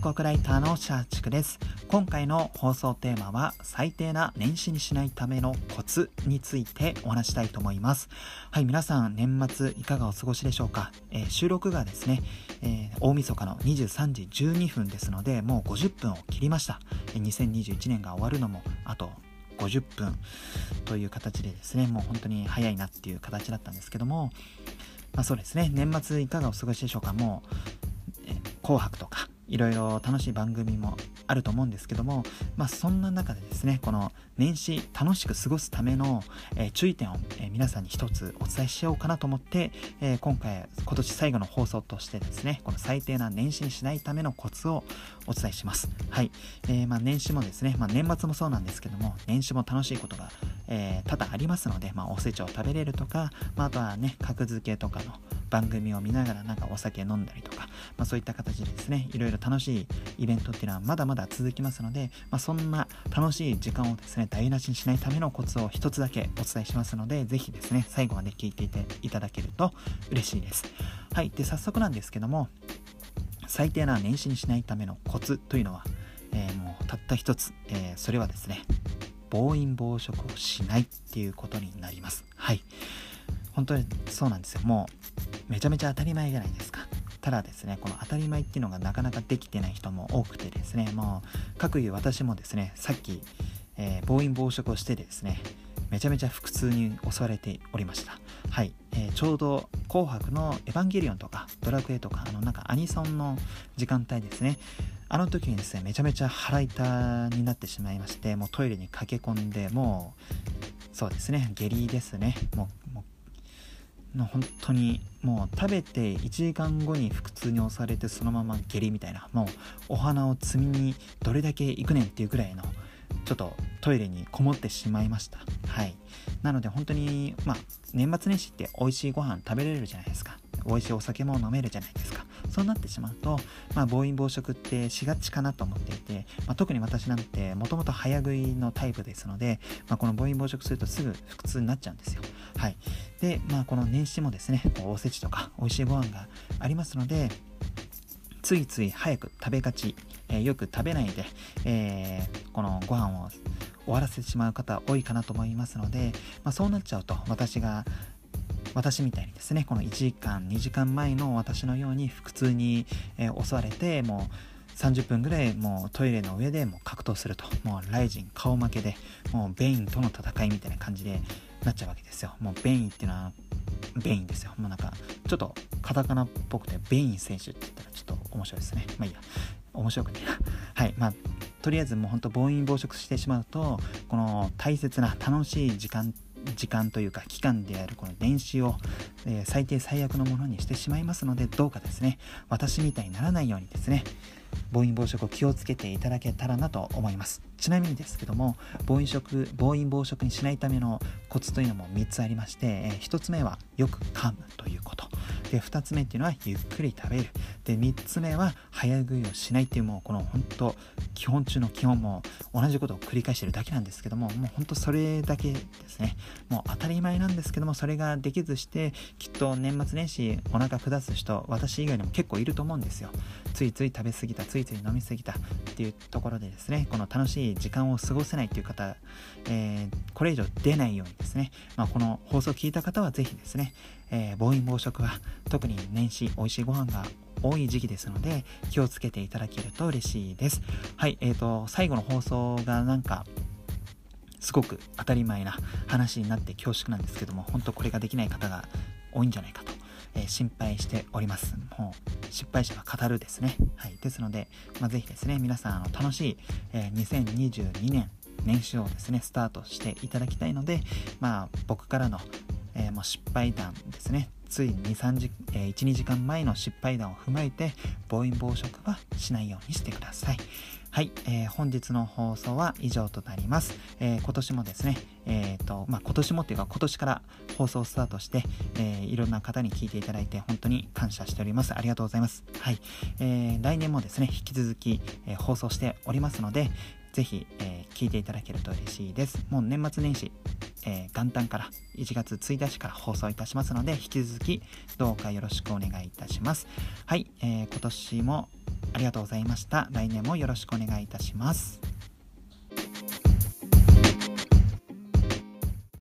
国ライターのシャーチクです。今回の放送テーマは最低な年始にしないためのコツについてお話したいと思います。はい皆さん年末いかがお過ごしでしょうか、えー、収録がですね、えー、大晦日の23時12分ですのでもう50分を切りました。2021年が終わるのもあと50分という形でですねもう本当に早いなっていう形だったんですけどもまあそうですね年末いかがお過ごしでしょうか？もう、紅白とかいろいろ楽しい番組もあると思うんですけども、まあ、そんな中でですねこの年始楽しく過ごすための、えー、注意点を、えー、皆さんに一つお伝えしようかなと思って、えー、今回今年最後の放送としてですねこの最低な年始にしないためのコツをお伝えします。はい、えまあ、年始もですね、まあ、年末もそうなんですけども年始も楽しいことが、え多々ありますので、まあ、おせちを食べれるとか、まあ、あとはね格付けとかの番組を見ながらなんかお酒飲んだりとか、まあ、そういった形でですねいろいろ楽しいイベントっていうのはまだまだ続きますので、まあ、そんな楽しい時間をですね台無しにしないためのコツを一つだけお伝えしますのでぜひですね最後まで聞いていていただけると嬉しいです。はいで早速なんですけども最低な年始にしないためのコツというのは、えー、もうたった一つ、えー、それはですね暴飲暴食をしないっていうことになります。はい。本当にそうなんですよ。もうめちゃめちゃ当たり前じゃないですか。ただですねこの当たり前っていうのがなかなかできてない人も多くてですねもう各いう私もですねさっき、えー、暴飲暴食をしてですねめちゃめちゃ腹痛に襲われておりました。はい、えー、ちょうど「紅白」の「エヴァンゲリオン」とか「ドラクエ」とかあのなんかアニソンの時間帯ですね。あの時にですねめちゃめちゃ腹痛になってしまいましてもうトイレに駆け込んでもうそうですね下痢ですね。もうもうの本当にもう食べて1時間後に腹痛に押されてそのまま下痢みたいなもうお花を摘みにどれだけ行くねんっていうぐらいのちょっとトイレにこもってしまいました。はい。なので本当にまあ年末年始って美味しいご飯食べれるじゃないですか。美味しいお酒も飲めるじゃないですか。そうなってしまうと、まあ、暴飲暴食ってしがちかなと思っていて、まあ、特に私なんてもともと早食いのタイプですので、まあ、この暴飲暴食するとすぐ腹痛になっちゃうんですよ。はい。でまあこの年始もですねおせちとか美味しいご飯がありますのでついつい早く食べがち、えー、よく食べないで、えー、このご飯を終わらせてしまう方多いかなと思いますので、まあ、そうなっちゃうと私が私みたいにですねこの1時間2時間前の私のように腹痛に、えー、襲われてもう30分ぐらいもうトイレの上でもう格闘すると。もうライジン顔負けでもうベインとの戦いみたいな感じでなっちゃうわけですよ。もうベインっていうのはベインですよ。もうなんかちょっとカタカナっぽくてベイン選手って言ったらちょっと面白いですね。まあいいや。面白くね はい。まあとりあえずもうほんと暴飲暴食してしまうとこの大切な楽しい時間って時間というか期間であるこの電子を、えー、最低最悪のものにしてしまいますのでどうかですね。私みたいにならないようにですね。暴飲暴食を気をつけていただけたらなと思います。ちなみにですけども暴飲食暴飲暴食にしないためのコツというのも3つありまして、えー、1つ目はよく噛むということ。で2つ目っていうのはゆっくり食べる。で3つ目は早食いをしないっていうもうこの本当基本中の基本も同じことを繰り返してるだけなんですけどももう本当それだけですね。もう当たり前なんですけどもそれができずしてきっと年末年始お腹下す人私以外にも結構いると思うんですよ。ついつい食べ過ぎたついつい飲み過ぎたっていうところでですねこの楽しい時間を過ごせないっていう方、えー、これ以上出ないようにですね、まあ、この放送を聞いた方はぜひですね、えー、暴飲暴食は特に年始美味しいご飯が多い時期ですので気をつけていただけると嬉しいです。はいえーと最後の放送がなんかすごく当たり前な話になって恐縮なんですけども本当これができない方が多いんじゃないかと、えー、心配しております。もう失敗者は語るですね。はい。ですので、まあ、ぜひですね皆さんあの楽しい、えー、2022年年始をですねスタートしていただきたいのでまあ僕からの、えー、もう失敗談ですねつい2、3時、えー、1、2時間前の失敗談を踏まえて暴飲暴食はしないようにしてください。はい、えー、本日の放送は以上となります。えー、今年もですね、えーとまあ、今年もっていうか今年から放送スタートして、えー、いろんな方に聞いていただいて本当に感謝しております。ありがとうございます。はい、えー、来年もですね、引き続き、えー、放送しておりますので、ぜひ、えー、聞いていただけると嬉しいです。もう年末年始、えー、元旦から1月1日から放送いたしますので、引き続きどうかよろしくお願いいたします。はい、えー、今年もありがとうございました。来年もよろしくお願いいたします。